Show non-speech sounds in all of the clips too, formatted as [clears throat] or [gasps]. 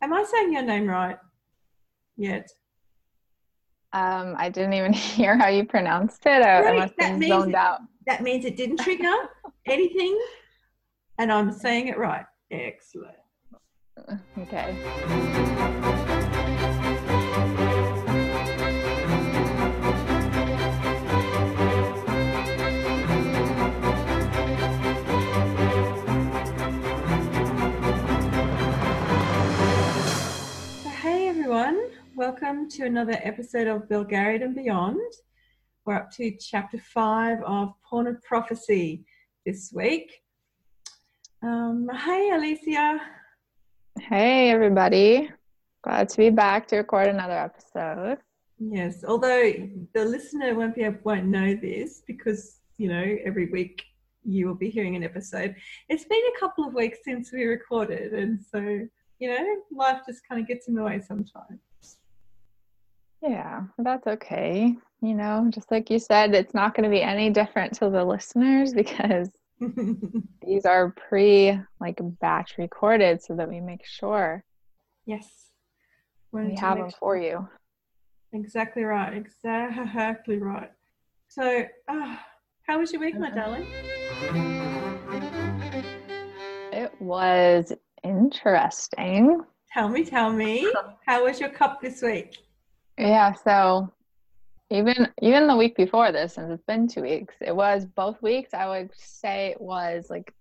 Am I saying your name right yet? Um, I didn't even [laughs] hear how you pronounced it. I, I must have zoned it, out. That means it didn't trigger [laughs] anything, and I'm saying it right. Excellent. Okay. Welcome to another episode of Belgariad and Beyond. We're up to chapter five of Pawn of Prophecy this week. Um, hey, Alicia. Hey, everybody. Glad to be back to record another episode. Yes, although the listener won't be able, won't know this because you know every week you will be hearing an episode. It's been a couple of weeks since we recorded, and so you know life just kind of gets in the way sometimes. Yeah, that's okay. You know, just like you said, it's not going to be any different to the listeners [laughs] because [laughs] these are pre like batch recorded so that we make sure. Yes. We have them for you. Exactly right. Exactly right. So, uh, how was your week, my darling? It was interesting. Tell me, tell me. How was your cup this week? Yeah, so even even the week before this, since it's been two weeks, it was both weeks. I would say it was like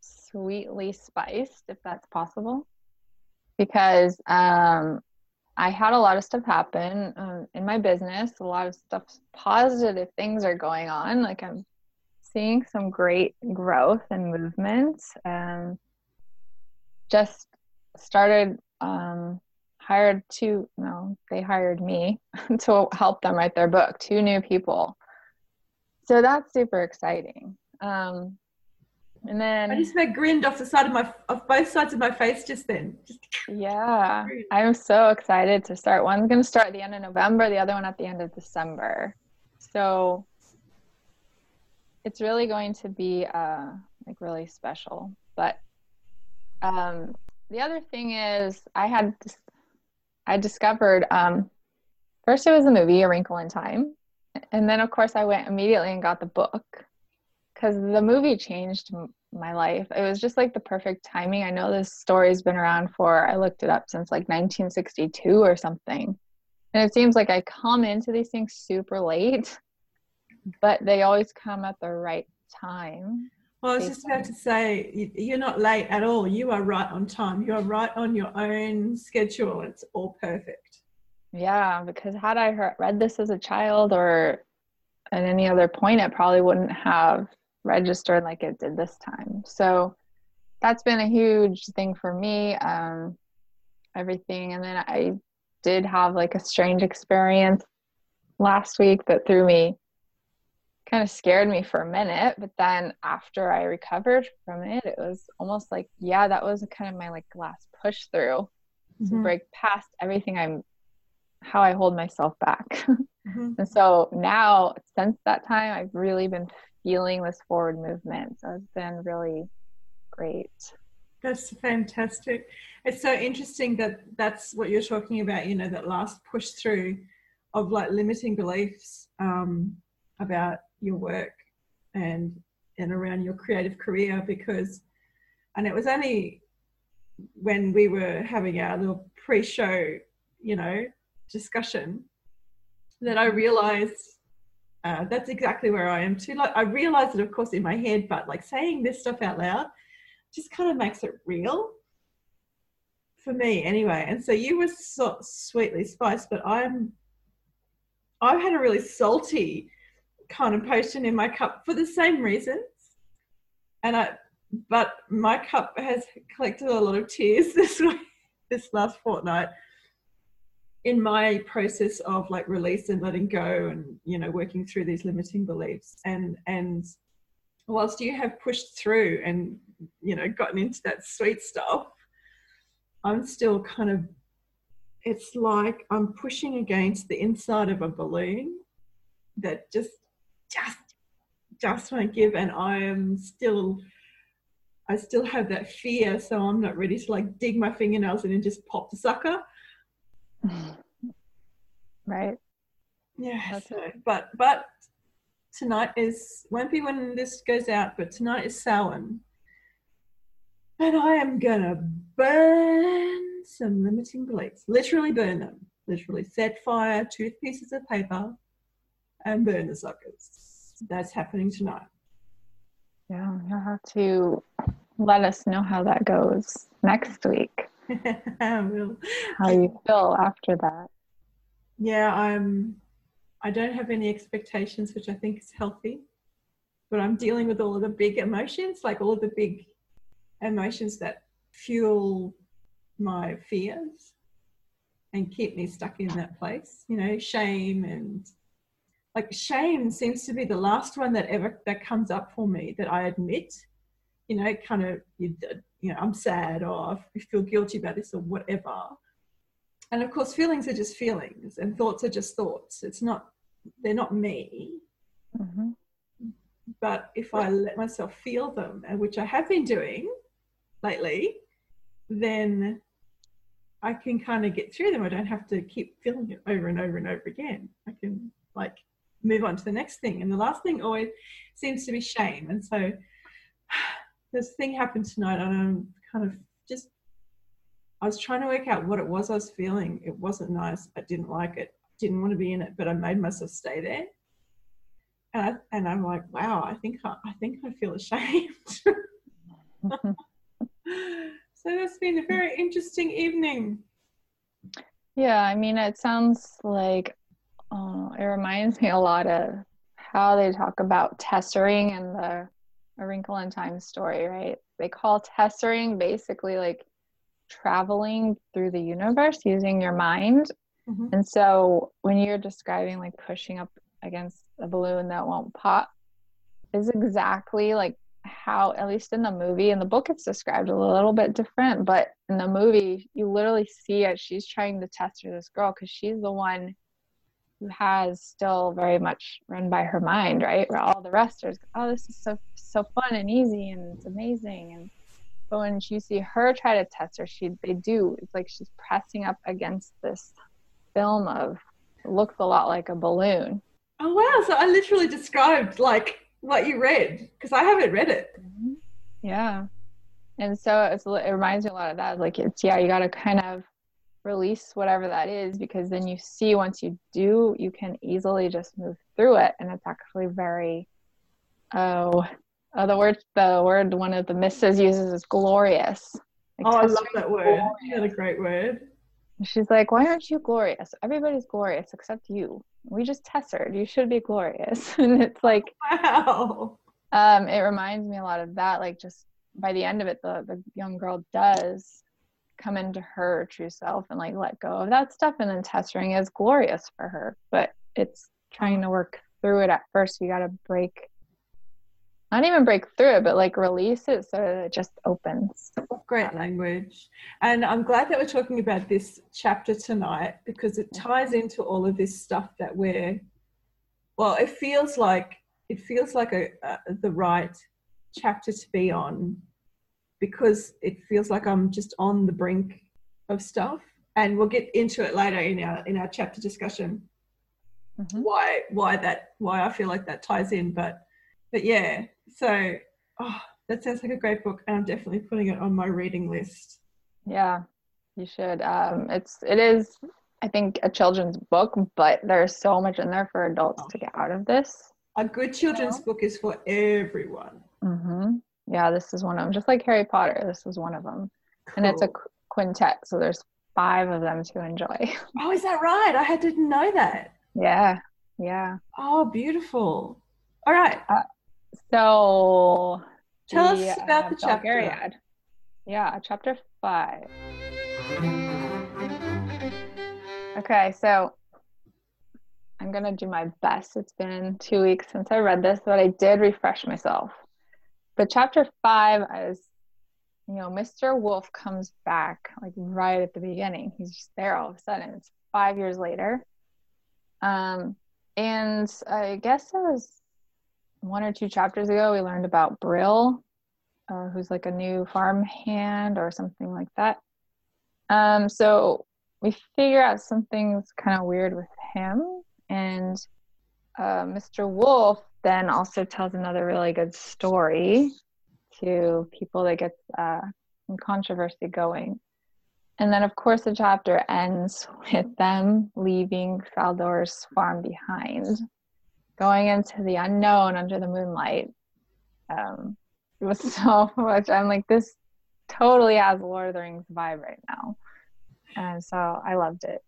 sweetly spiced, if that's possible, because um, I had a lot of stuff happen um, in my business. A lot of stuff, positive things are going on. Like I'm seeing some great growth and movement. Um, just started um, hired two no they hired me [laughs] to help them write their book two new people. So that's super exciting. Um and then i just like grinned off the side of my off both sides of my face just then. Just yeah i'm so excited to start. One's going to start at the end of november the other one at the end of december. So it's really going to be uh like really special. But um the other thing is i had I discovered um, first it was the movie A Wrinkle in Time, and then of course I went immediately and got the book because the movie changed my life. It was just like the perfect timing. I know this story's been around for I looked it up since like 1962 or something, and it seems like I come into these things super late, but they always come at the right time. Well, I was just about to say, you're not late at all. You are right on time. You are right on your own schedule. It's all perfect. Yeah, because had I heard, read this as a child or at any other point, it probably wouldn't have registered like it did this time. So that's been a huge thing for me. Um, everything. And then I did have like a strange experience last week that threw me kind of scared me for a minute but then after i recovered from it it was almost like yeah that was kind of my like last push through mm-hmm. to break past everything i'm how i hold myself back [laughs] mm-hmm. and so now since that time i've really been feeling this forward movement so it's been really great that's fantastic it's so interesting that that's what you're talking about you know that last push through of like limiting beliefs um, about your work and and around your creative career because and it was only when we were having our little pre-show you know discussion that i realized uh, that's exactly where i am too. Like i realized it of course in my head but like saying this stuff out loud just kind of makes it real for me anyway. And so you were so sweetly spiced but i'm i've had a really salty kind of potion in my cup for the same reasons. And I, but my cup has collected a lot of tears [laughs] this week, this last fortnight in my process of like release and letting go and you know working through these limiting beliefs and and whilst you have pushed through and you know gotten into that sweet stuff i'm still kind of it's like i'm pushing against the inside of a balloon that just just just won't give and i am still I still have that fear, so I'm not ready to like dig my fingernails in and just pop the sucker. [laughs] Right. Yeah. So, but but tonight is won't be when this goes out, but tonight is Samhain. And I am gonna burn some limiting beliefs. Literally burn them. Literally set fire to pieces of paper and burn the suckers. That's happening tonight. Yeah, you'll have to let us know how that goes next week. [laughs] I will. How you feel after that. Yeah, I'm I don't have any expectations, which I think is healthy. But I'm dealing with all of the big emotions, like all of the big emotions that fuel my fears and keep me stuck in that place. You know, shame and like shame seems to be the last one that ever that comes up for me that I admit. You know, kind of you, you know, I'm sad or I feel guilty about this or whatever. And of course, feelings are just feelings, and thoughts are just thoughts. It's not they're not me. Mm-hmm. But if I let myself feel them, and which I have been doing lately, then I can kind of get through them. I don't have to keep feeling it over and over and over again. I can like move on to the next thing. And the last thing always seems to be shame. And so [sighs] this thing happened tonight, and I'm kind of just, I was trying to work out what it was I was feeling. It wasn't nice. I didn't like it didn't want to be in it, but I made myself stay there. And, I, and I'm like, wow, I think I, I think I feel ashamed. [laughs] so that's been a very interesting evening. Yeah, I mean, it sounds like uh, it reminds me a lot of how they talk about tessering and the A Wrinkle in Time story, right? They call tessering basically like traveling through the universe using your mind Mm-hmm. And so when you're describing like pushing up against a balloon that won't pop, is exactly like how, at least in the movie, in the book, it's described a little bit different, but in the movie, you literally see it. She's trying to test her this girl because she's the one has still very much run by her mind, right? Where all the rest are, oh, this is so so fun and easy and it's amazing. And but when you see her try to tesser, she they do. It's like she's pressing up against this film of looks a lot like a balloon. Oh wow! So I literally described like what you read because I haven't read it. Mm-hmm. Yeah, and so it's, it reminds me a lot of that. Like it's yeah, you got to kind of release whatever that is because then you see once you do, you can easily just move through it, and it's actually very oh. Uh, the word, the word one of the misses uses is glorious. Like, oh, I love that word. That's a great word she's like, Why aren't you glorious? Everybody's glorious except you. We just tested. You should be glorious. [laughs] and it's like, Wow. Um, it reminds me a lot of that. Like, just by the end of it, the, the young girl does come into her true self and like let go of that stuff. And then tessering is glorious for her. But it's trying to work through it at first. You got to break not even break through it, but like release it so that it just opens. Great language. And I'm glad that we're talking about this chapter tonight because it ties into all of this stuff that we're, well, it feels like, it feels like a, a the right chapter to be on because it feels like I'm just on the brink of stuff. And we'll get into it later in our in our chapter discussion. Mm-hmm. Why why that why I feel like that ties in. But but yeah, so, oh, that sounds like a great book, and I'm definitely putting it on my reading list. Yeah, you should. Um, it's it is, I think, a children's book, but there's so much in there for adults to get out of this. A good children's yeah. book is for everyone. Mm-hmm. Yeah, this is one of them. Just like Harry Potter, this is one of them, cool. and it's a quintet, so there's five of them to enjoy. [laughs] Oh, is that right? I didn't know that. Yeah, yeah. Oh, beautiful. All right. Uh, so tell the, us about uh, the chapter. Yeah, chapter five. Okay, so I'm gonna do my best. It's been two weeks since I read this, but I did refresh myself. But chapter five is, you know, Mr. Wolf comes back like right at the beginning. He's just there all of a sudden. It's five years later. Um, and I guess it was one or two chapters ago, we learned about Brill uh, who's like a new farm hand or something like that. Um, so we figure out something's kind of weird with him, and uh, Mr. Wolf then also tells another really good story to people that gets uh, controversy going. And then, of course, the chapter ends with them leaving Faldor's farm behind, going into the unknown under the moonlight. Um, it was [laughs] so much. I'm like, this totally has Lord of the Rings vibe right now. And so I loved it.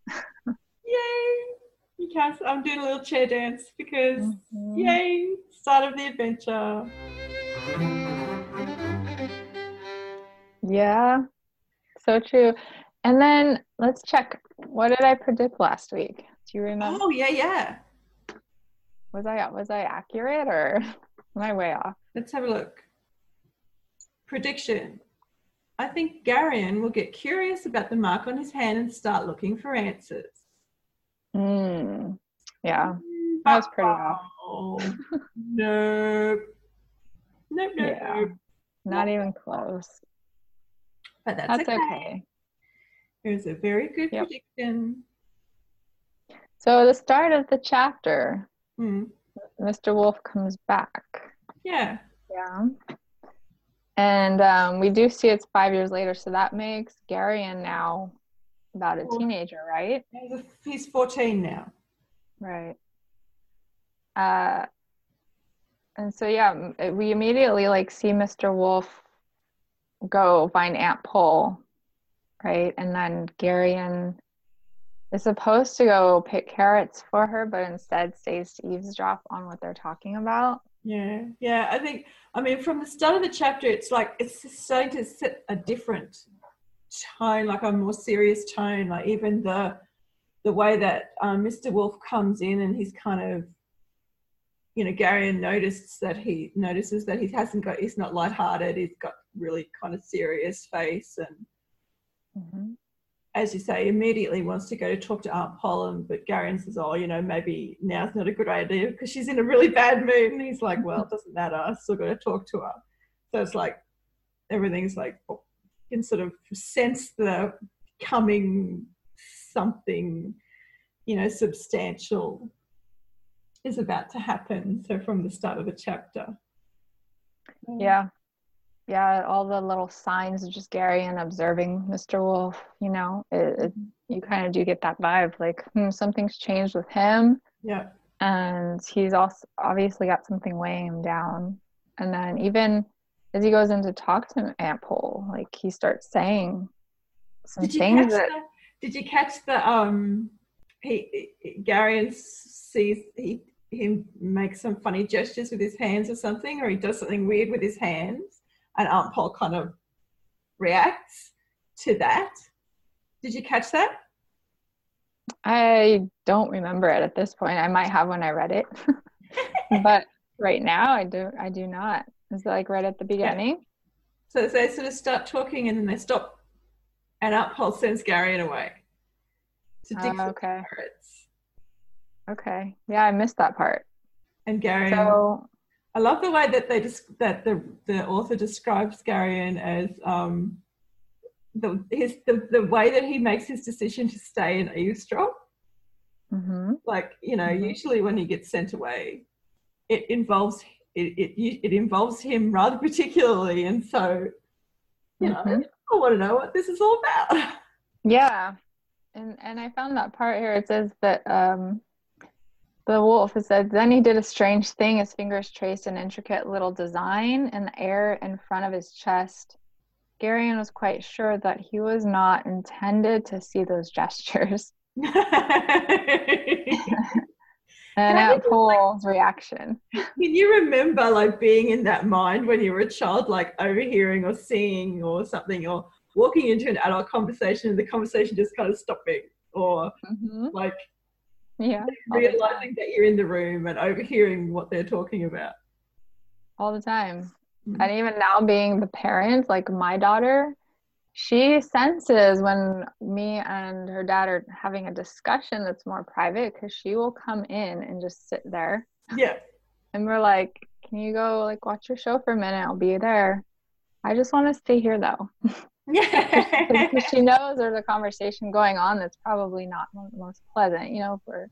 [laughs] Yay! You can't, I'm doing a little chair dance because, mm-hmm. yay, start of the adventure. Yeah, so true. And then let's check. What did I predict last week? Do you remember? Oh yeah, yeah. Was I was I accurate or [laughs] am I way off? Let's have a look. Prediction. I think Garion will get curious about the mark on his hand and start looking for answers. Mm, yeah, that was pretty off. [laughs] nope. Nope, nope, yeah. nope. Not even close. But that's, that's okay. okay. It was a very good yep. prediction. So the start of the chapter, mm. Mr. Wolf comes back. Yeah. Yeah. And um, we do see it's five years later, so that makes Garion now about a teenager, right? He's 14 now. Right. Uh, and so yeah, we immediately like see Mr. Wolf go find Aunt Pol, right? And then Garion is supposed to go pick carrots for her, but instead stays to eavesdrop on what they're talking about. Yeah, yeah. I think, I mean, from the start of the chapter, it's like it's starting to set a different tone, like a more serious tone. Like even the the way that um, Mr. Wolf comes in and he's kind of, you know, Garion notices that he notices that he hasn't got, he's not lighthearted. He's got really kind of serious face and. Mm-hmm as you say, immediately wants to go to talk to Aunt Pollen, but Garion says, "Oh, you know, maybe now's not a good idea because she's in a really bad mood." And he's like, "Well, it doesn't matter. I still got to talk to her." So it's like everything's like can sort of sense the coming something, you know, substantial is about to happen. So from the start of the chapter. Yeah, yeah, all the little signs of just Garion observing Mr. Wolf, you know, it, it, you kind of do get that vibe like, hmm, something's changed with him. Yeah. And he's also obviously got something weighing him down. And then even as he goes in to talk to Aunt Pol, like he starts saying some did things that. The, did you catch the um? He Garion sees he him make some funny gestures with his hands or something, or he does something weird with his hands and Aunt Pol kind of reacts to that. Did you catch that? I don't remember it at this point. I might have when I read it, [laughs] but right now I do. I do not. Is it like right at the beginning? So they sort of start talking and then they stop, and Aunt sends Garion away to dig uh, okay. carrots. Okay. Yeah, I missed that part. And Gary. So I love the way that they just that the the author describes Garion as um, the his the, the way that he makes his decision to stay in eavesdrop. Mm-hmm. Like you know, mm-hmm. usually when he gets sent away, it involves it, it it involves him rather particularly, and so you mm-hmm. know, I want to know what this is all about. Yeah, and and I found that part here. It says that um, the wolf said, Then he did a strange thing. His fingers traced an intricate little design in the air in front of his chest. Garion was quite sure that he was not intended to see those gestures. [laughs] and Aunt Pol's like, reaction. [laughs] Can you remember like being in that mind when you were a child, like overhearing or seeing or something, or walking into an adult conversation and the conversation just kind of stopping, or mm-hmm. like yeah. Realizing that you're in the room and overhearing what they're talking about. All the time. Mm-hmm. And even now being the parent, like my daughter, she senses when me and her dad are having a discussion that's more private because she will come in and just sit there. Yeah. And we're like, can you go like watch your show for a minute? I'll be there. I just want to stay here though. Yeah. [laughs] Because she knows there's a conversation going on that's probably not the most pleasant, you know, if we're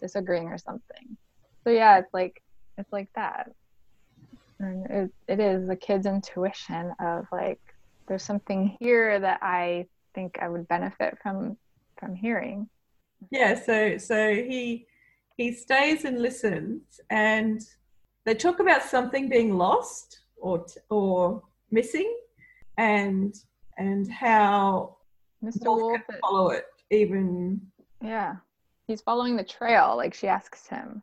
disagreeing or something. So yeah, it's like it's like that. And it, it is the kid's intuition of like there's something here that I think I would benefit from from hearing. Yeah, so so he he stays and listens and they talk about something being lost or or missing and and how Mr. Wolf, can follow it even yeah he's following the trail like she asks him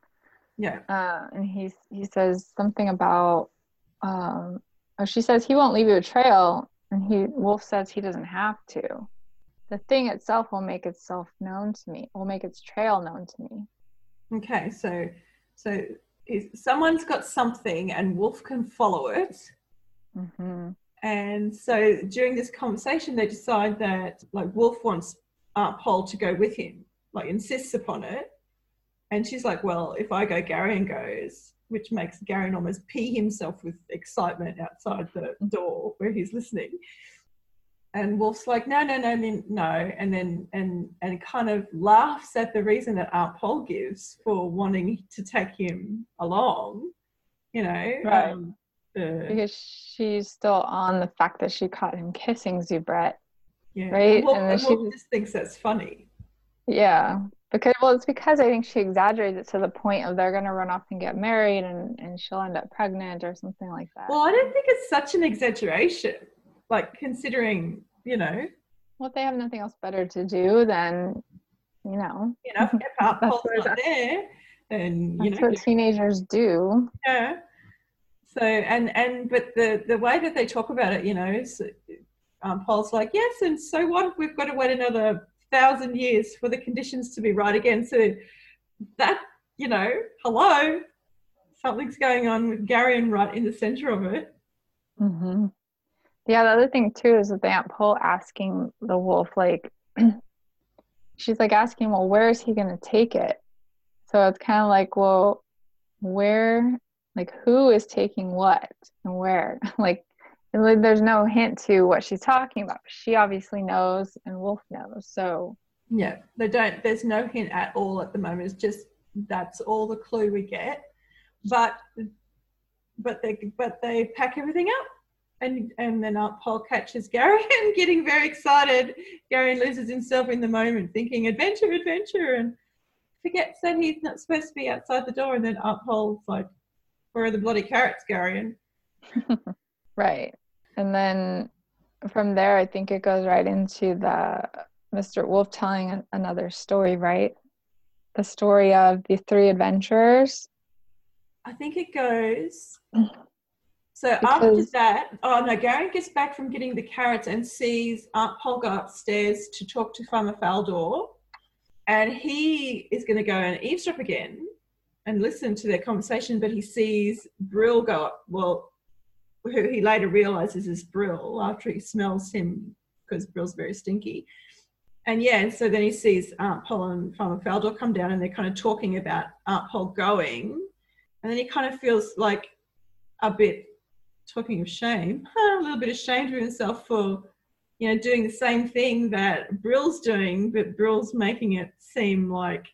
yeah uh, and he's he says something about um oh she says he won't leave you a trail and he wolf says he doesn't have to the thing itself will make itself known to me will make its trail known to me okay so so someone's got something and wolf can follow it mm-hmm. And so during this conversation, they decide that like Wolf wants Aunt Pol to go with him, like insists upon it. And she's like, well, if I go, Garion goes, which makes Garion almost pee himself with excitement outside the door where he's listening. And Wolf's like, no, no, no, no, and then and and kind of laughs at the reason that Aunt Pol gives for wanting to take him along, you know. Right. Um, uh, because she's still on the fact that she caught him kissing Zubrette. Yeah. Right? Well, and then she just thinks that's funny. Yeah. Because well it's because I think she exaggerates it to the point of they're gonna run off and get married and, and she'll end up pregnant or something like that. Well, I don't think it's such an exaggeration. Like considering, you know. Well they have nothing else better to do than, you know. You know, if [laughs] not there, then you that's know what teenagers do. Yeah so and and but the the way that they talk about it you know is, um, Pol's like yes and so what we've got to wait another thousand years for the conditions to be right again. So that you know hello something's going on with Garion right in the center of it. Mm-hmm. yeah the other thing too is the aunt Pol asking the wolf like [clears throat] she's like asking well where is he going to take it? So it's kind of like well where like who is taking what and where? [laughs] Like there's no hint to what she's talking about she obviously knows and wolf knows so yeah they don't there's no hint at all at the moment it's just that's all the clue we get but but they but they pack everything up and and then Aunt Pol catches Gary [laughs] and getting very excited. Gary loses himself in the moment, thinking adventure, adventure, and forgets that he's not supposed to be outside the door. And then Aunt Pol's like, where are the bloody carrots, Garion? [laughs] right. And then from there, I think it goes right into the Mr. Wolf telling another story, right? The story of the three adventurers. I think it goes. [clears throat] So because... after that, oh no, Garion gets back from getting the carrots and sees Aunt Pol go upstairs to talk to Farmer Faldor. And he is going to go and eavesdrop again and listen to their conversation, but he sees Brill go up. Well, who he later realizes is Brill after he smells him because Brill's very stinky. And yeah, so then he sees Aunt Pol and Farmer Faldor come down and they're kind of talking about Aunt Pol going. And then he kind of feels like a bit, talking of shame, [laughs] a little bit ashamed of himself for, you know, doing the same thing that Brill's doing, but Brill's making it seem like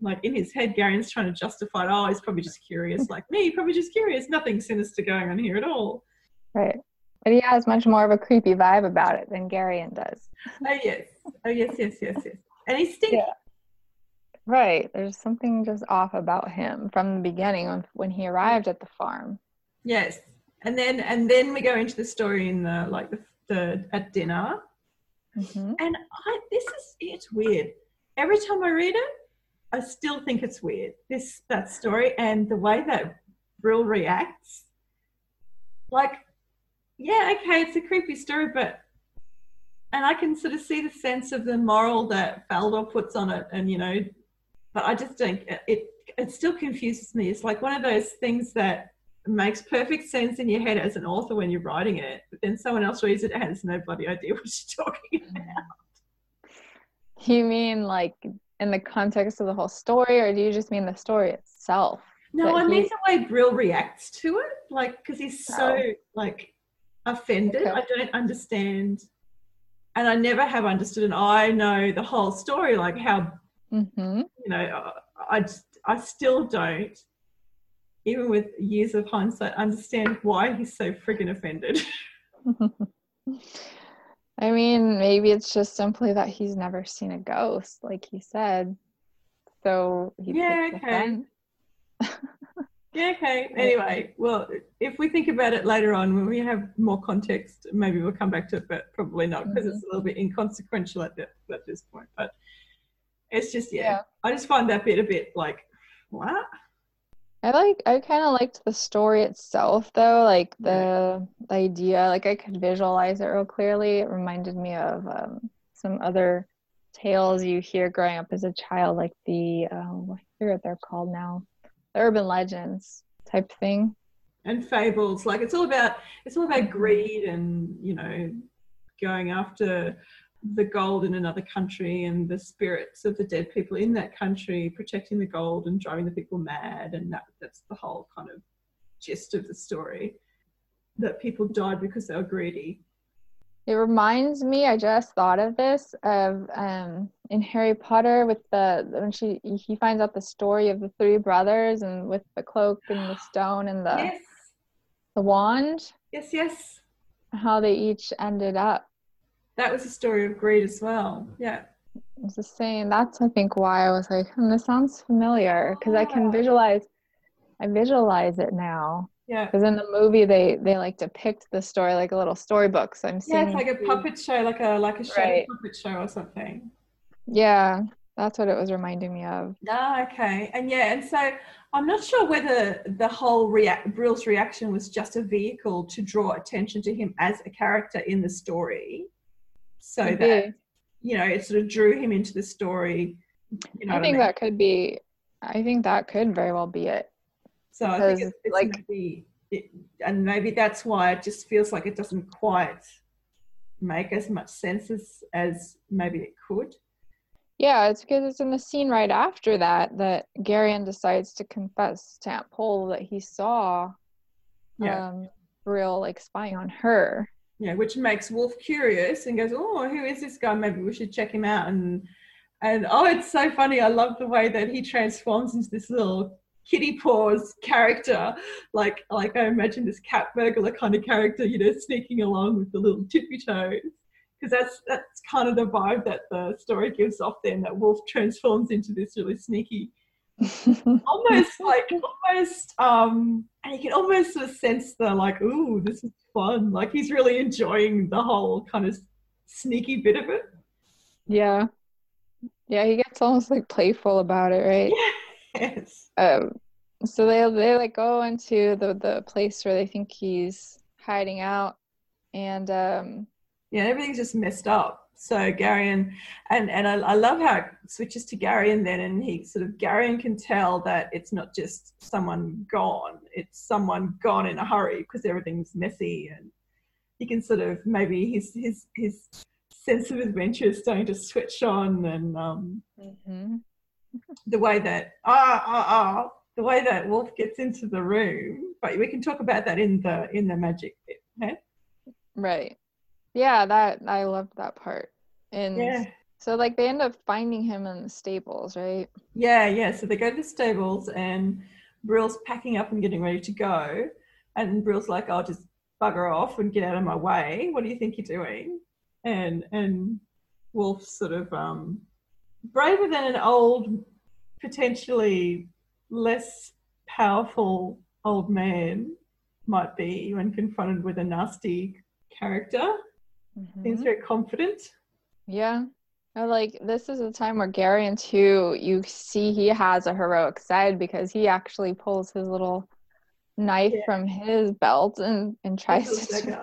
like in his head, Garion's trying to justify, it. oh, he's probably just curious, like me, probably just curious. Nothing sinister going on here at all. Right. But he has much more of a creepy vibe about it than Garion does. Oh yes. Oh yes, yes, yes, yes. And he's stinky. Yeah. Right. There's something just off about him from the beginning when he arrived at the farm. Yes. And then and then we go into the story in the like the, the at dinner. Mm-hmm. And I this is it's weird. Every time I read it, I still think it's weird this that story and the way that Brill reacts. Like, yeah, okay, it's a creepy story, but and I can sort of see the sense of the moral that Faldor puts on it, and you know, but I just think it, it it still confuses me. It's like one of those things that makes perfect sense in your head as an author when you're writing it, but then someone else reads it and has no bloody idea what you're talking mm-hmm. about. You mean like in the context of the whole story, or do you just mean the story itself? No, I mean the way Brill reacts to it, like because he's so oh. like offended. Okay. I don't understand, and I never have understood. And I know the whole story, like how mm-hmm. you know, I I still don't, even with years of hindsight, understand why he's so friggin' offended. [laughs] [laughs] I mean, maybe it's just simply that he's never seen a ghost, like he said. So he yeah, okay. [laughs] yeah, okay. Anyway, well, if we think about it later on when we have more context, maybe we'll come back to it, but probably not because mm-hmm. it's a little bit inconsequential at, the, at this point. But it's just, yeah, yeah, I just find that bit a bit like, what? I like I kind of liked the story itself though, like the, the, idea, like I could visualize it real clearly. It reminded me of um, some other tales you hear growing up as a child, like the um, I forget what they're called now, urban legends type thing. And fables, like it's all about it's all about greed and you know going after the gold in another country and the spirits of the dead people in that country protecting the gold and driving the people mad. And that that's the whole kind of gist of the story that people died because they were greedy it reminds me i just thought of this of um in harry potter with the when she he finds out the story of the three brothers and with the cloak and the [gasps] stone and the yes. the wand yes yes how they each ended up that was a story of greed as well. Yeah. It's the same. That's I think why I was like, hmm, this sounds familiar because I can visualize. I visualize it now. Yeah. Because in the movie they they like depict the story like a little storybook. So I'm seeing. Yeah, it's like a puppet show, like a like a show right. puppet show or something. Yeah, that's what it was reminding me of. Ah, okay. And yeah, and so I'm not sure whether the whole react Brill's reaction was just a vehicle to draw attention to him as a character in the story so could that be. you know it sort of drew him into the story. You know I think I mean? that could be. I think that could very well be it. So I think it's, it's like maybe, it, and maybe that's why it just feels like it doesn't quite make as much sense as, as maybe it could. Yeah, it's because it's in the scene right after that that Garion decides to confess to Aunt Pol that he saw yeah. um Brill like spying on her Yeah, which makes Wolf curious and goes, "Oh, who is this guy? Maybe we should check him out." And and oh, it's so funny. I love the way that he transforms into this little kitty paws character, like like I imagine this cat burglar kind of character, you know, sneaking along with the little tippy toes. Because that's that's kind of the vibe that the story gives off. Then that Wolf transforms into this really sneaky [laughs] almost like almost um and you can almost sort of sense the like ooh this is fun. Like he's really enjoying the whole kind of sneaky bit of it. Yeah. Yeah he gets almost like playful about it right yes. Um so they they like go into the the place where they think he's hiding out and um yeah everything's just messed up. So Garion, and and I, I, love how it switches to Garion then, and he sort of Garion can tell that it's not just someone gone; it's someone gone in a hurry because everything's messy, and he can sort of maybe his his his sense of adventure is starting to switch on, and um, mm-hmm. The way that ah ah ah the way that Wolf gets into the room, but we can talk about that in the in the magic bit, okay? Right. Yeah, that I loved that part. And yeah. so like they end up finding him in the stables, right? Yeah, yeah. So they go to the stables and Brill's packing up and getting ready to go. And Brill's like, I'll just bugger off and get out of my way. What do you think you're doing? And and wolf sort of um braver than an old, potentially less powerful old man might be when confronted with a nasty character. Mm-hmm. Seems very confident. Yeah. like this is a time where Garion too, you see he has a heroic side because he actually pulls his little knife yeah. from his belt and, and tries to defend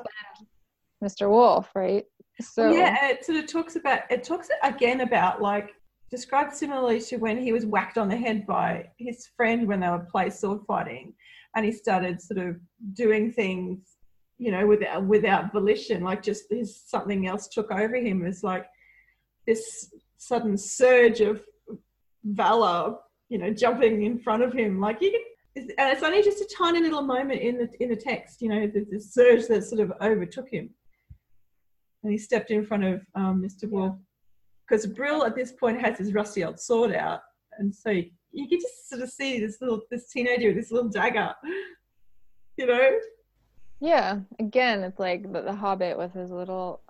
Mr. Wolf, right? So yeah, it sort of talks about it talks again about like described similarly to when he was whacked on the head by his friend when they were play sword fighting and he started sort of doing things you know, without without volition, like just this something else took over him. It's like this sudden surge of valor, you know, jumping in front of him. Like you can and it's only just a tiny little moment in the in the text. You know, the, the surge that sort of overtook him, and he stepped in front of um, Mr. Wolf because Brill at this point has his rusty old sword out, and so you, you can just sort of see this little this teenager with this little dagger, [laughs] you know. Yeah, again, it's like the, the Hobbit with his little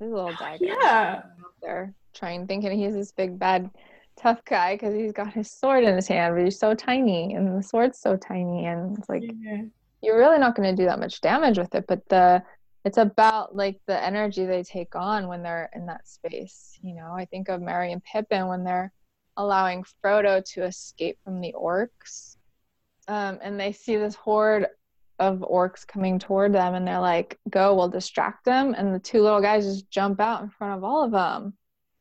his little [sighs] dagger. Yeah, there trying thinking he's this big bad tough guy because he's got his sword in his hand, but he's so tiny and the sword's so tiny, and it's like yeah. you're really not going to do that much damage with it. But the it's about like the energy they take on when they're in that space. You know, I think of Merry and Pippin when they're allowing Frodo to escape from the orcs, um, and they see this horde of orcs coming toward them, and they're like, "Go, we'll distract them," and the two little guys just jump out in front of all of them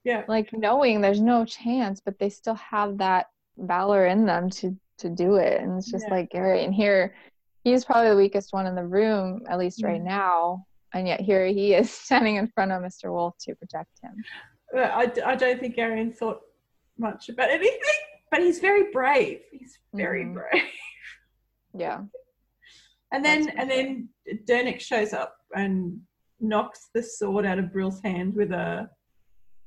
yeah like knowing there's no chance but they still have that valor in them to to do it and it's just yeah. like garion here he's probably the weakest one in the room at least right mm-hmm. now. And yet here he is [laughs] standing in front of mr wolf to protect him. I, I don't think Garion thought much about anything but he's very brave. He's very mm-hmm. brave. [laughs] Yeah. And then and then Durnik shows up and knocks the sword out of Brill's hand with a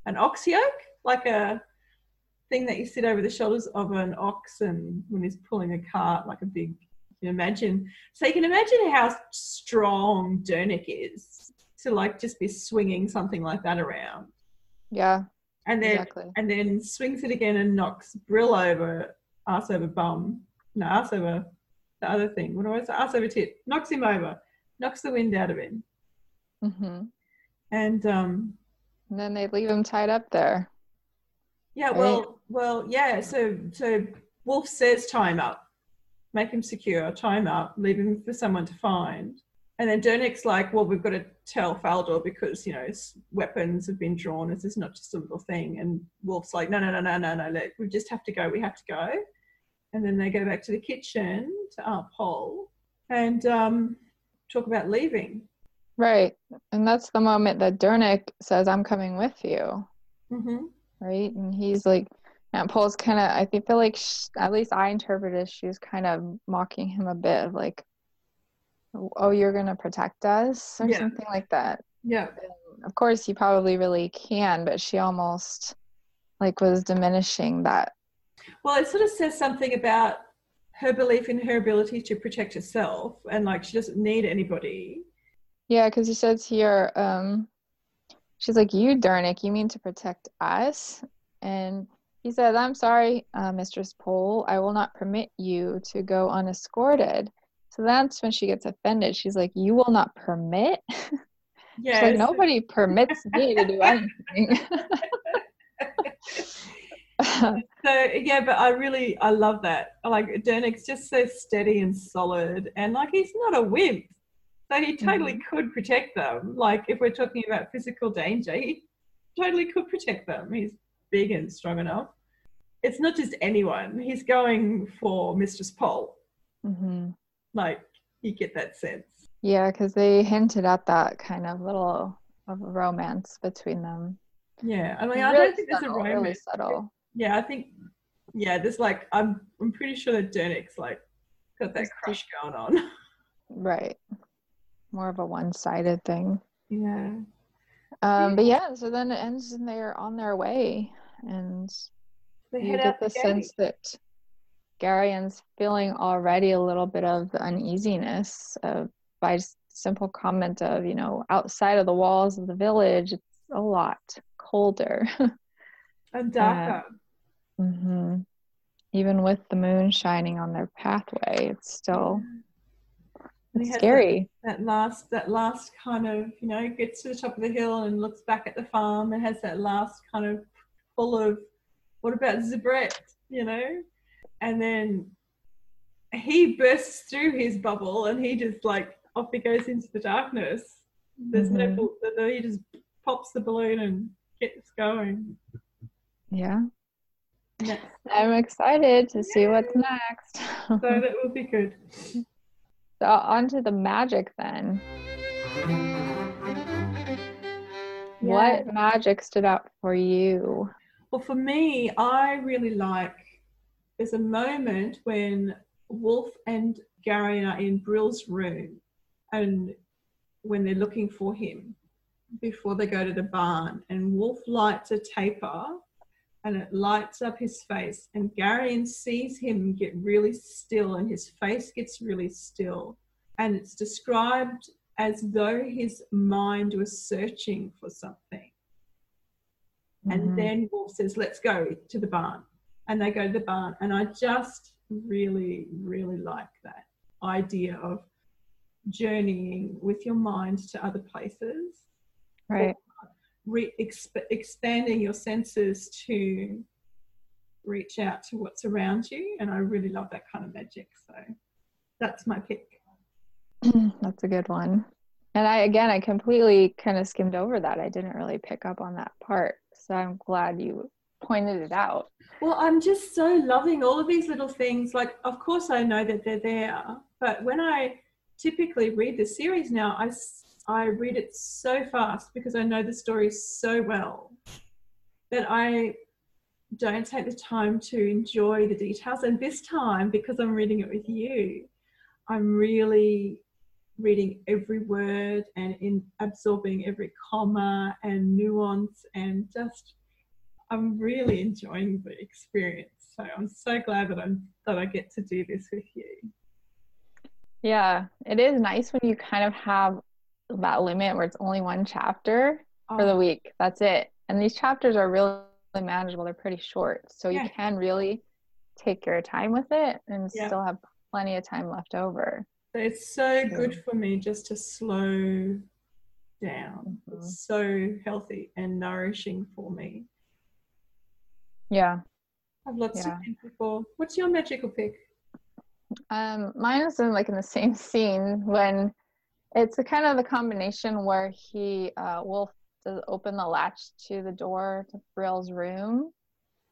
an ox yoke, like a thing that you sit over the shoulders of an ox and when he's pulling a cart, like a big, you imagine. So you can imagine how strong Durnik is to like just be swinging something like that around. Yeah. And then exactly. and then swings it again and knocks Brill over, ass over bum. No, ass over the other thing. What do I say? Ass over tit. Knocks him over. Knocks the wind out of him. Mm-hmm. And um, and then they leave him tied up there. Yeah, well, well, yeah. So, so Wolf says tie him up, make him secure, tie him up, leave him for someone to find. And then Durnik's like, well, we've got to tell Faldor because you know weapons have been drawn. This is not just a little thing. And Wolf's like, no, no, no, no, no, no. Let, we just have to go. We have to go. And then they go back to the kitchen to Aunt Pol and um, talk about leaving. Right. And that's the moment that Durnik says, I'm coming with you. Mm-hmm. Right. And he's like, Aunt Pol's kind of, I think, feel like, she, at least I interpreted, she was kind of mocking him a bit of like, oh, you're going to protect us or yeah. something like that. Yeah. And of course, he probably really can, but she almost like was diminishing that. Well, it sort of says something about her belief in her ability to protect herself and like she doesn't need anybody yeah, because he says here, um, she's like, You, Durnik, you mean to protect us? And he said, I'm sorry, uh, Mistress Pol, I will not permit you to go unescorted. So that's when she gets offended. She's like, You will not permit? [laughs] Yes. like, Nobody permits me to do anything. [laughs] so yeah, but I really I love that. Like Durnik's just so steady and solid, and like he's not a wimp. So he totally mm-hmm. could protect them. Like if we're talking about physical danger, he totally could protect them. He's big and strong enough. It's not just anyone. He's going for Mistress Pol. Mm-hmm. Like you get that sense. Yeah, because they hinted at that kind of little of romance between them. Yeah, I mean, I don't think subtle, there's a romance. Really subtle. Yeah, I think. Yeah, there's like I'm. I'm pretty sure that Durnik's like got that crush going on. Right more of a one-sided thing. Yeah. Um, but yeah, so then it ends and they're on their way, and you get the sense that Garion's feeling already a little bit of uneasiness uh, by simple comment of, you know, outside of the walls of the village, it's a lot colder [laughs] and darker. Uh, mm-hmm. Even with the moon shining on their pathway, it's still. It's scary. That, that, last, that last kind of, you know, gets to the top of the hill and looks back at the farm and has that last kind of full of, what about Zubrette, you know? And then he bursts through his bubble and he just like off he goes into the darkness. There's mm-hmm. no, he just pops the balloon and gets going. Yeah. yeah. I'm excited to see what's next. so that will be good. [laughs] So on to the magic then. Yeah. What magic stood out for you? Well, for me, I really like there's a moment when Wolf and Gary are in Brill's room, and when they're looking for him before they go to the barn, and Wolf lights a taper and it lights up his face. And Garion sees him get really still, and his face gets really still. And it's described as though his mind was searching for something. Mm-hmm. And then Wolf says, Let's go to the barn. And they go to the barn. And I just really, really like that idea of journeying with your mind to other places. Right re- exp- expanding your senses to reach out to what's around you. And I really love that kind of magic. So that's my pick. [clears throat] that's a good one. And I, again, I completely kind of skimmed over that. I didn't really pick up on that part. So I'm glad you pointed it out. Well, I'm just so loving all of these little things. Like, of course, I know that they're there, but when I typically read the series now, I I read it so fast because I know the story so well that I don't take the time to enjoy the details. And this time, because I'm reading it with you, I'm really reading every word and in absorbing every comma and nuance and just I'm really enjoying the experience. So I'm so glad that I'm that I get to do this with you. Yeah, it is nice when you kind of have that limit where it's only one chapter oh. for the oh. week. That's it. And these chapters are really manageable. They're pretty short. So yeah. you can really take your time with it and yeah. still have plenty of time left over. It's so good for me just to slow down. Mm-hmm. It's so healthy and nourishing for me. Yeah. I've lots yeah. of people. What's your magical pick? Um, mine is in like in the same [laughs] scene when it's a kind of the combination where he uh, will open the latch to the door to Brill's room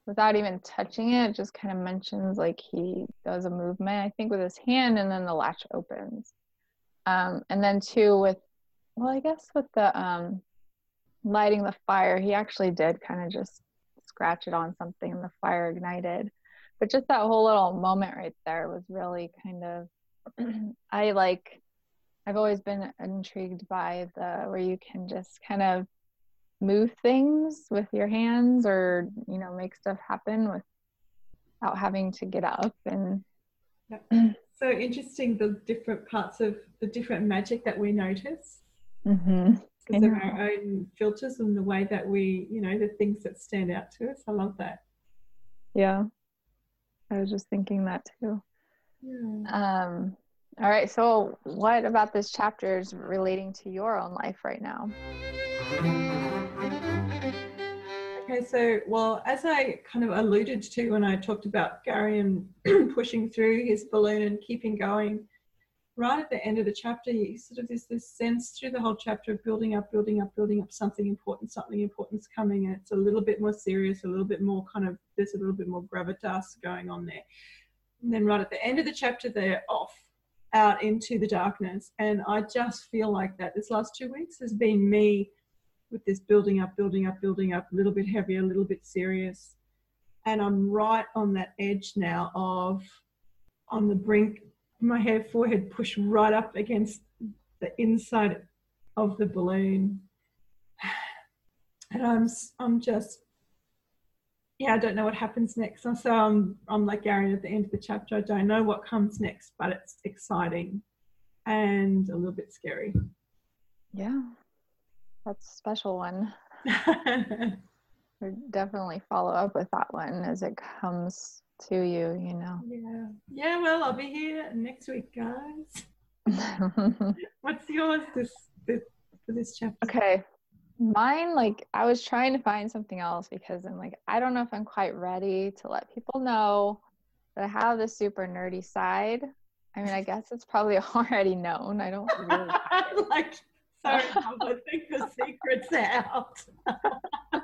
without even touching it. Just kind of mentions like he does a movement, I think, with his hand, and then the latch opens. Um, and then too with, well, I guess with the um, lighting the fire, he actually did kind of just scratch it on something, and the fire ignited. But just that whole little moment right there was really kind of, [clears throat] I like I've always been intrigued by the where you can just kind of move things with your hands or you know make stuff happen without having to get up and so interesting the different parts of the different magic that we notice mm-hmm. because of our own filters and the way that we you know the things that stand out to us i love that yeah i was just thinking that too yeah. um all right. So, what about this chapter is relating to your own life right now? Okay, so well, as I kind of alluded to when I talked about Gary and [clears throat] pushing through his balloon and keeping going, right at the end of the chapter, you sort of there's this sense through the whole chapter of building up, building up, building up something important, something important's coming, and it's a little bit more serious, a little bit more kind of there's a little bit more gravitas going on there. And then right at the end of the chapter, they're off out into the darkness. And I just feel like that this last two weeks has been me with this building up, building up, building up, a little bit heavier, a little bit serious. And I'm right on that edge now of on the brink, my hair forehead pushed right up against the inside of the balloon. [sighs] And I'm I'm just yeah, I don't know what happens next. So I'm, I'm like Gary at the end of the chapter. I don't know what comes next, but it's exciting and a little bit scary. Yeah, that's a special one. [laughs] we definitely follow up with that one as it comes to you, you know. Yeah. Yeah, well, I'll be here next week, guys. [laughs] What's yours this, this for this chapter? Okay, Mine, like, I was trying to find something else because I'm like, I don't know if I'm quite ready to let people know that I have this super nerdy side. I mean, I guess it's probably [laughs] already known. I don't really like, sorry, I think the secret's out. [laughs]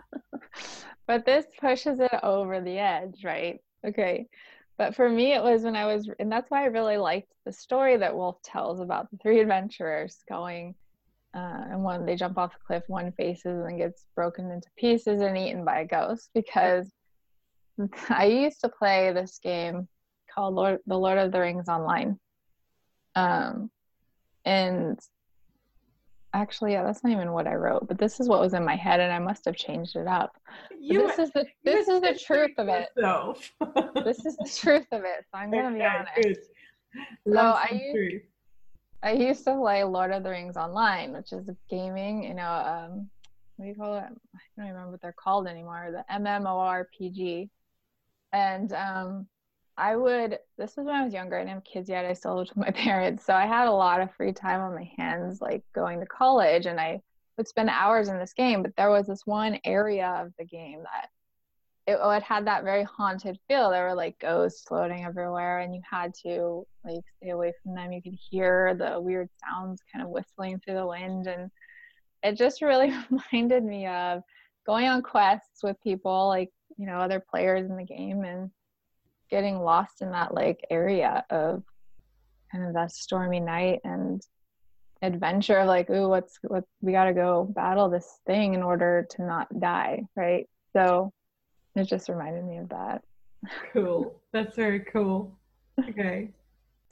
but this pushes it over the edge, right? Okay. But for me, it was when I was, and that's why I really liked the story that Wolf tells about the three [laughs] adventurers going uh, and one they jump off the cliff, one faces and gets broken into pieces and eaten by a ghost. Because [laughs] I used to play this game called Lord, The Lord of the Rings Online. Um, and actually, yeah, that's not even what I wrote, but this is what was in my head, and I must have changed it up. You, this is the this is the truth of it. this is the truth of it. So I'm gonna okay, be honest. So I used, I used to play Lord of the Rings online, which is gaming. You know, um, what do you call it? I don't remember what they're called anymore. The MMORPG, and um, I would, this was when I was younger. I didn't have kids yet. I still lived with my [laughs] parents. So I had a lot of free time on my hands, like going to college, and I would spend hours in this game. But there was this one area of the game that it, oh, it had that very haunted feel. There were like ghosts floating everywhere, and you had to like stay away from them. You could hear the weird sounds kind of whistling through the wind. And it just really [laughs] reminded me of going on quests with people, like, you know, other players in the game. And getting lost in that like area of kind of that stormy night and adventure of like ooh what's what we got to go battle this thing in order to not die right? So it just reminded me of that. Cool. [laughs] That's very cool. Okay.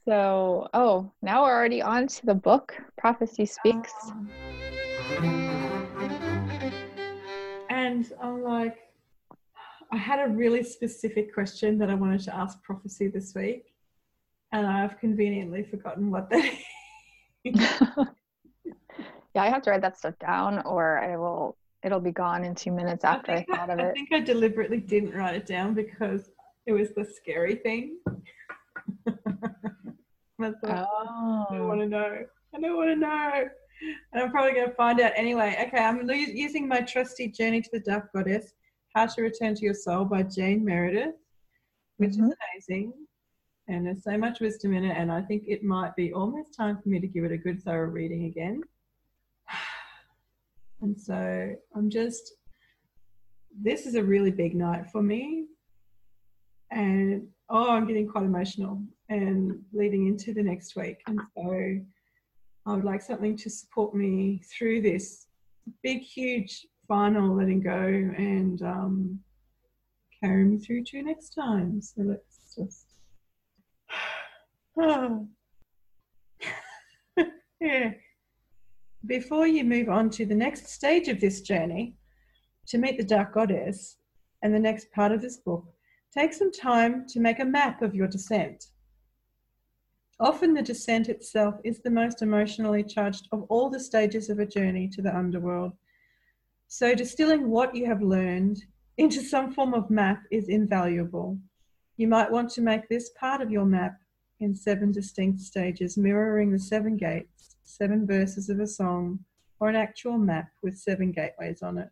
So oh now we're already on to the book prophecy speaks. Ah. And i'm like I had a really specific question that I wanted to ask Prophecy this week, and I've conveniently forgotten what that is. [laughs] yeah, I have to write that stuff down, or I will. It'll be gone in two minutes after I, I thought I, of it. I think I deliberately didn't write it down because it was the scary thing. [laughs] I thought, oh. I don't want to know. I don't want to know. And I'm probably going to find out anyway. Okay, I'm using my trusty Journey to the Dark Goddess how to Return to Your Soul by Jane Meredith, which mm-hmm. is amazing. And there's so much wisdom in it. And I think it might be almost time for me to give it a good, thorough reading again. [sighs] And so I'm just, this is a really big night for me. And oh, I'm getting quite emotional and leading into the next week. And so I would like something to support me through this big, huge final letting go and um, carry me through to next time. So let's just. [sighs] Yeah. Before you move on to the next stage of this journey, to meet the Dark Goddess and the next part of this book, take some time to make a map of your descent. Often, the descent itself is the most emotionally charged of all the stages of a journey to the underworld so distilling what you have learned into some form of map is invaluable. You might want to make this part of your map in seven distinct stages, mirroring the seven gates, seven verses of a song, or an actual map with seven gateways on it.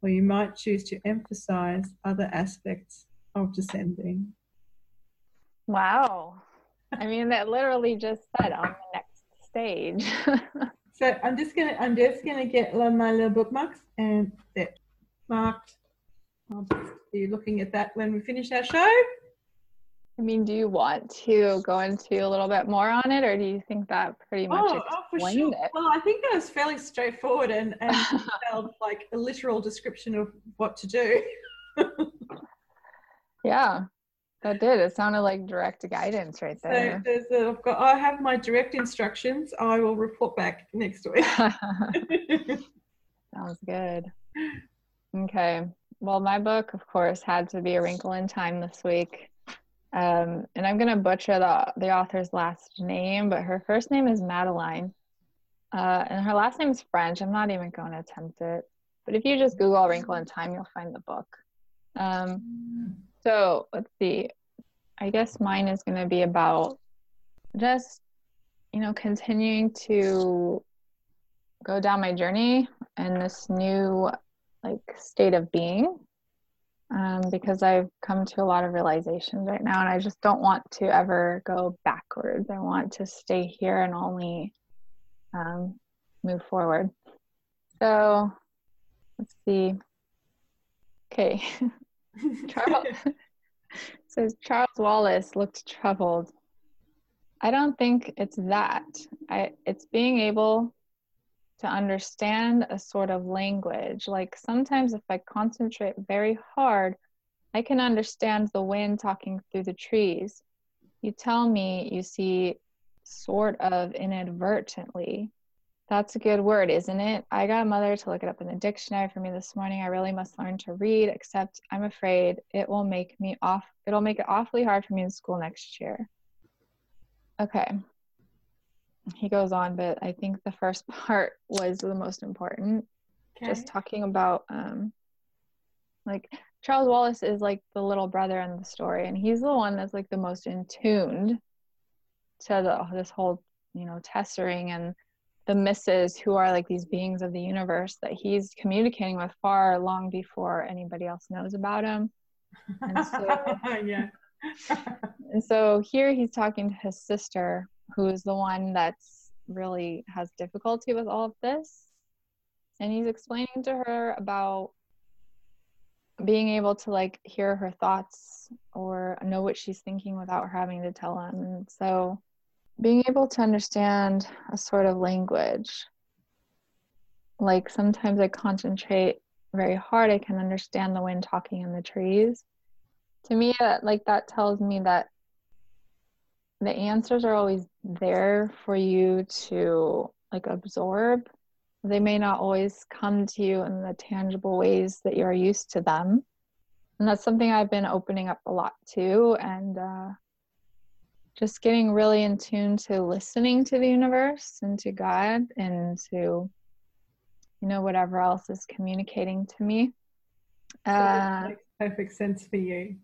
Or you might choose to emphasize other aspects of descending. Wow. I mean, that literally just said on the next stage. [laughs] So I'm just gonna I'm just gonna get my little bookmarks and that marked. I'll just be looking at that when we finish our show. I mean, do you want to go into a little bit more on it, or do you think that pretty much oh, oh, sure. it? Well, I think that was fairly straightforward and, and [laughs] like a literal description of what to do. [laughs] yeah, that did. It sounded like direct guidance right there. So a, I've got, I have my direct instructions. I will report back next week. [laughs] [laughs] Sounds good. Okay. Well, my book, of course, had to be A Wrinkle in Time this week. Um, and I'm going to butcher the, the author's last name, but her first name is Madeleine. Uh, and her last name is French. I'm not even going to attempt it. But if you just Google A Wrinkle in Time, you'll find the book. Um, so let's see. I guess mine is going to be about just, you know, continuing to go down my journey in this new like state of being um, because I've come to a lot of realizations right now, and I just don't want to ever go backwards. I want to stay here and only um, move forward. So let's see. Okay, [laughs] Charles [laughs] says Charles Wallace looked troubled. I don't think it's that. I it's being able to understand a sort of language. Like sometimes if I concentrate very hard, I can understand the wind talking through the trees. you tell me you see sort of inadvertently. That's a good word, isn't it? I got a mother to look it up in the dictionary for me this morning. I really must learn to read, except I'm afraid it will make me off it'll make it awfully hard for me in school next year. Okay. He goes on, but I think the first [laughs] part was the most important. Okay. Just talking about um like Charles Wallace is like the little brother in the story, and he's the one that's like the most in tuned to the, this whole, you know, tessering and the misses who are like these beings of the universe that he's communicating with far long before anybody else knows about him. And so, [laughs] yeah. [laughs] and so here he's talking to his sister, who is the one that's really has difficulty with all of this. And he's explaining to her about being able to like hear her thoughts or know what she's thinking without her having to tell him. And so being able to understand a sort of language, like sometimes I concentrate very hard, I can understand the wind talking in the trees. To me, that like that tells me that the answers are always there for you to like absorb they may not always come to you in the tangible ways that you're used to them. And that's something I've been opening up a lot too. And uh, just getting really in tune to listening to the universe and to God and to, you know, whatever else is communicating to me. Uh, makes perfect sense for you.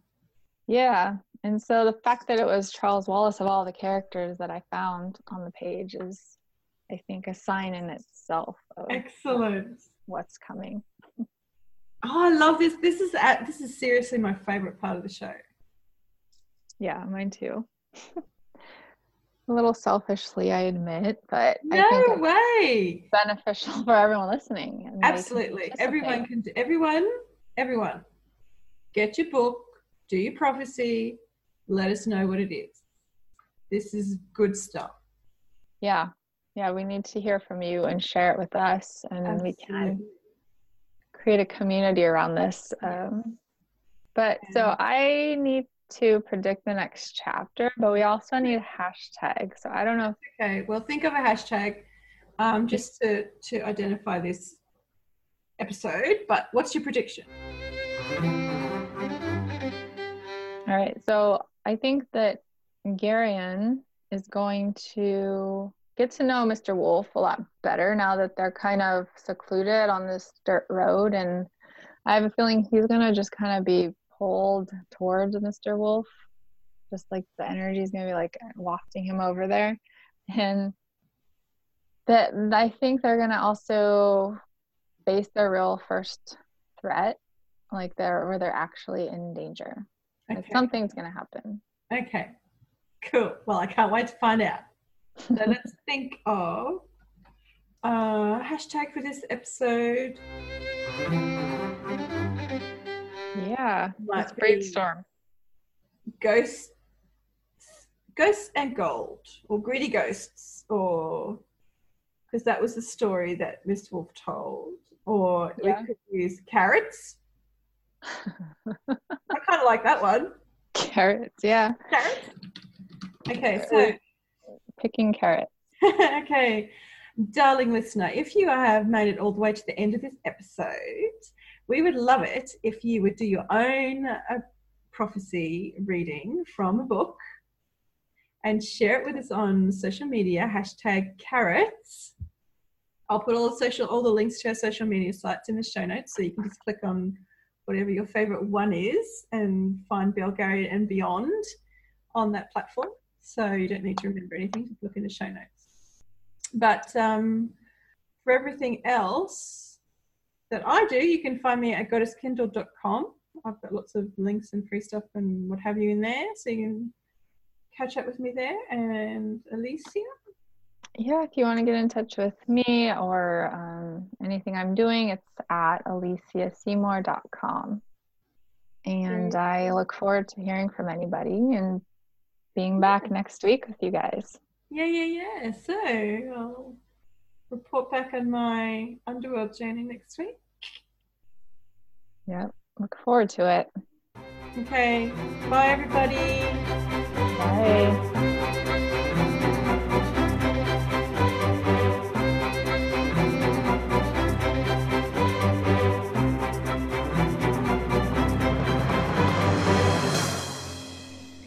Yeah. And so the fact that it was Charles Wallace of all the characters that I found on the page is I think, a sign in itself of excellent what's coming. Oh, I love this. This is at, this is seriously my favorite part of the show. Yeah, mine too. [laughs] a little selfishly, I admit, but no I think way beneficial for everyone listening. Absolutely, can everyone can. Everyone, everyone, get your book, do your prophecy, let us know what it is. This is good stuff. Yeah, yeah we need to hear from you and share it with us and Absolutely. we can create a community around this um, but so i need to predict the next chapter but we also need a hashtag so i don't know okay well think of a hashtag um, just to to identify this episode but what's your prediction all right so i think that Garion is going to get to know Mr. Wolf a lot better now that they're kind of secluded on this dirt road. And I have a feeling he's going to just kind of be pulled towards Mr. Wolf. Just like the energy is going to be like wafting him over there. And that I think they're going to also face their real first threat, like they're where they're actually in danger. Okay. Like something's going to happen. Okay. Cool. Well, I can't wait to find out so [laughs] let's think of uh, hashtag for this episode. Yeah, let's brainstorm. Ghosts, ghosts and gold, or greedy ghosts, or because that was the story that Miss Wolf told. Or yeah. we could use carrots. I kind of like that one. [laughs] Carrots, yeah. Carrots. Okay, so picking carrots. [laughs] okay, darling listener, if you have made it all the way to the end of this episode, we would love it if you would do your own uh, prophecy reading from a book and share it with us on social media, hashtag carrots. I'll put all the social, all the links to our social media sites in the show notes, so you can just click on whatever your favorite one is and find Belgariad and Beyond on that platform. So you don't need to remember anything, just look in the show notes. But um, for everything else that I do, you can find me at goddesskindle.com. I've got lots of links and free stuff and what have you in there. So you can catch up with me there. And Alicia? Yeah, if you want to get in touch with me or um, anything I'm doing, it's at aliciaseymour.com. And I look forward to hearing from anybody and being back next week with you guys. Yeah, yeah, yeah. So I'll report back on my underworld journey next week. Yeah, look forward to it. Okay, bye everybody. Bye.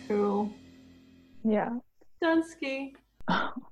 Cool. Yeah. Dunsky. [laughs]